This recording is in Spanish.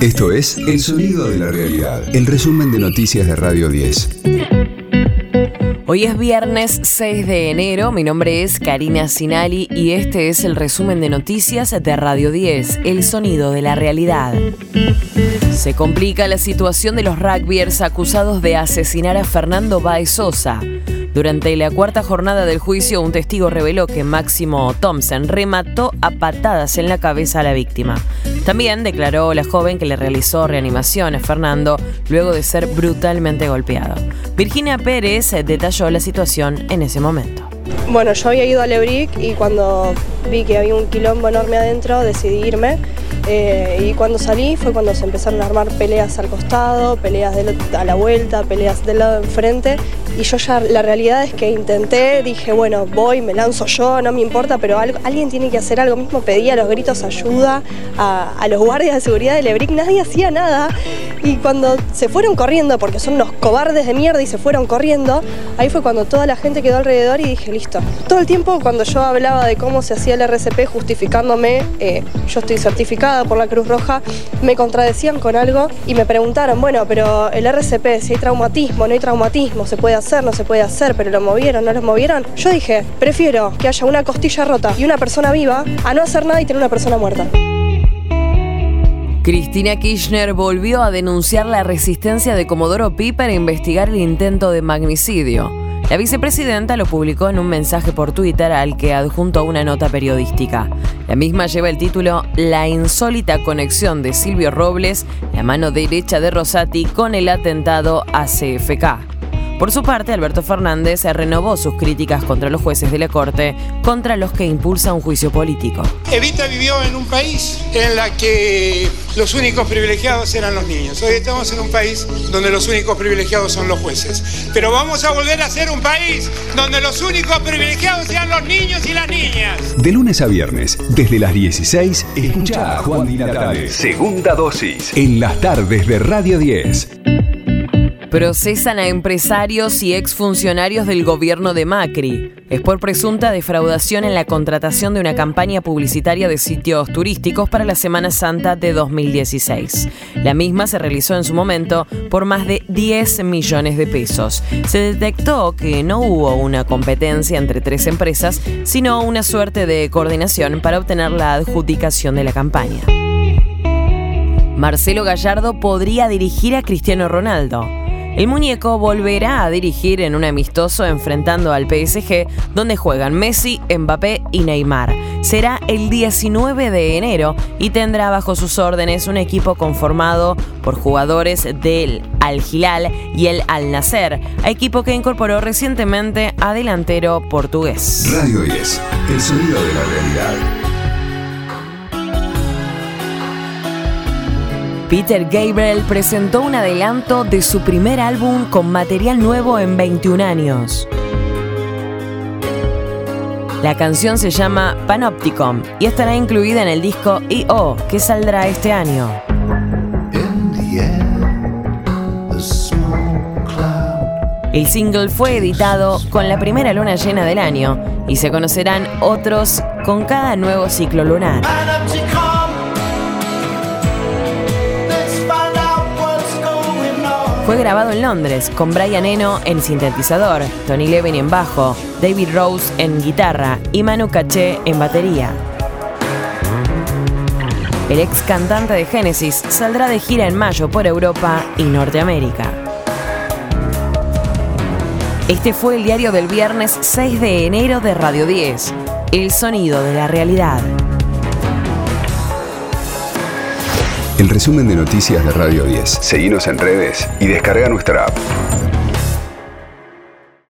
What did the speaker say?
Esto es El Sonido de la Realidad, el resumen de noticias de Radio 10. Hoy es viernes 6 de enero, mi nombre es Karina Sinali y este es el resumen de noticias de Radio 10, El Sonido de la Realidad. Se complica la situación de los rugbyers acusados de asesinar a Fernando Baez Sosa. Durante la cuarta jornada del juicio, un testigo reveló que Máximo Thompson remató a patadas en la cabeza a la víctima. También declaró la joven que le realizó reanimación a Fernando luego de ser brutalmente golpeado. Virginia Pérez detalló la situación en ese momento. Bueno, yo había ido a Lebric y cuando vi que había un quilombo enorme adentro decidí irme. Eh, y cuando salí fue cuando se empezaron a armar peleas al costado, peleas a la vuelta, peleas del lado de enfrente y yo ya, la realidad es que intenté, dije, bueno, voy, me lanzo yo, no me importa, pero alguien tiene que hacer algo mismo. Pedí a los gritos ayuda a, los guardias de seguridad de Lebric, nadie hacía nada. Y cuando se fueron corriendo, porque son unos cobardes de mierda y se fueron corriendo, ahí fue cuando toda la gente quedó alrededor y dije, listo. Todo el tiempo cuando yo hablaba de cómo se hacía el RCP justificándome, eh, yo estoy certificada por la Cruz Roja, me contradecían con algo y me preguntaron, bueno, pero el RCP, si hay traumatismo, no hay traumatismo, se puede hacer hacer, no se puede hacer, pero lo movieron, no lo movieron. Yo dije, prefiero que haya una costilla rota y una persona viva a no hacer nada y tener una persona muerta. Cristina Kirchner volvió a denunciar la resistencia de Comodoro Pi para investigar el intento de magnicidio. La vicepresidenta lo publicó en un mensaje por Twitter al que adjuntó una nota periodística. La misma lleva el título La insólita conexión de Silvio Robles, la mano derecha de Rosati, con el atentado a CFK. Por su parte, Alberto Fernández renovó sus críticas contra los jueces de la Corte, contra los que impulsa un juicio político. Evita vivió en un país en la que los únicos privilegiados eran los niños. Hoy estamos en un país donde los únicos privilegiados son los jueces. Pero vamos a volver a ser un país donde los únicos privilegiados sean los niños y las niñas. De lunes a viernes, desde las 16, escucha a Juan Di Natale. Segunda dosis. En las tardes de Radio 10. Procesan a empresarios y exfuncionarios del gobierno de Macri. Es por presunta defraudación en la contratación de una campaña publicitaria de sitios turísticos para la Semana Santa de 2016. La misma se realizó en su momento por más de 10 millones de pesos. Se detectó que no hubo una competencia entre tres empresas, sino una suerte de coordinación para obtener la adjudicación de la campaña. Marcelo Gallardo podría dirigir a Cristiano Ronaldo. El muñeco volverá a dirigir en un amistoso enfrentando al PSG, donde juegan Messi, Mbappé y Neymar. Será el 19 de enero y tendrá bajo sus órdenes un equipo conformado por jugadores del Al Hilal y el Al Nasser, equipo que incorporó recientemente a delantero portugués. Radio 10, el sonido de la realidad. Peter Gabriel presentó un adelanto de su primer álbum con material nuevo en 21 años. La canción se llama Panopticon y estará incluida en el disco I.O. que saldrá este año. El single fue editado con la primera luna llena del año y se conocerán otros con cada nuevo ciclo lunar. Fue grabado en Londres con Brian Eno en sintetizador, Tony Levin en bajo, David Rose en guitarra y Manu Caché en batería. El ex cantante de Genesis saldrá de gira en mayo por Europa y Norteamérica. Este fue el diario del viernes 6 de enero de Radio 10, El sonido de la realidad. El resumen de noticias de Radio 10. Seguimos en redes y descarga nuestra app.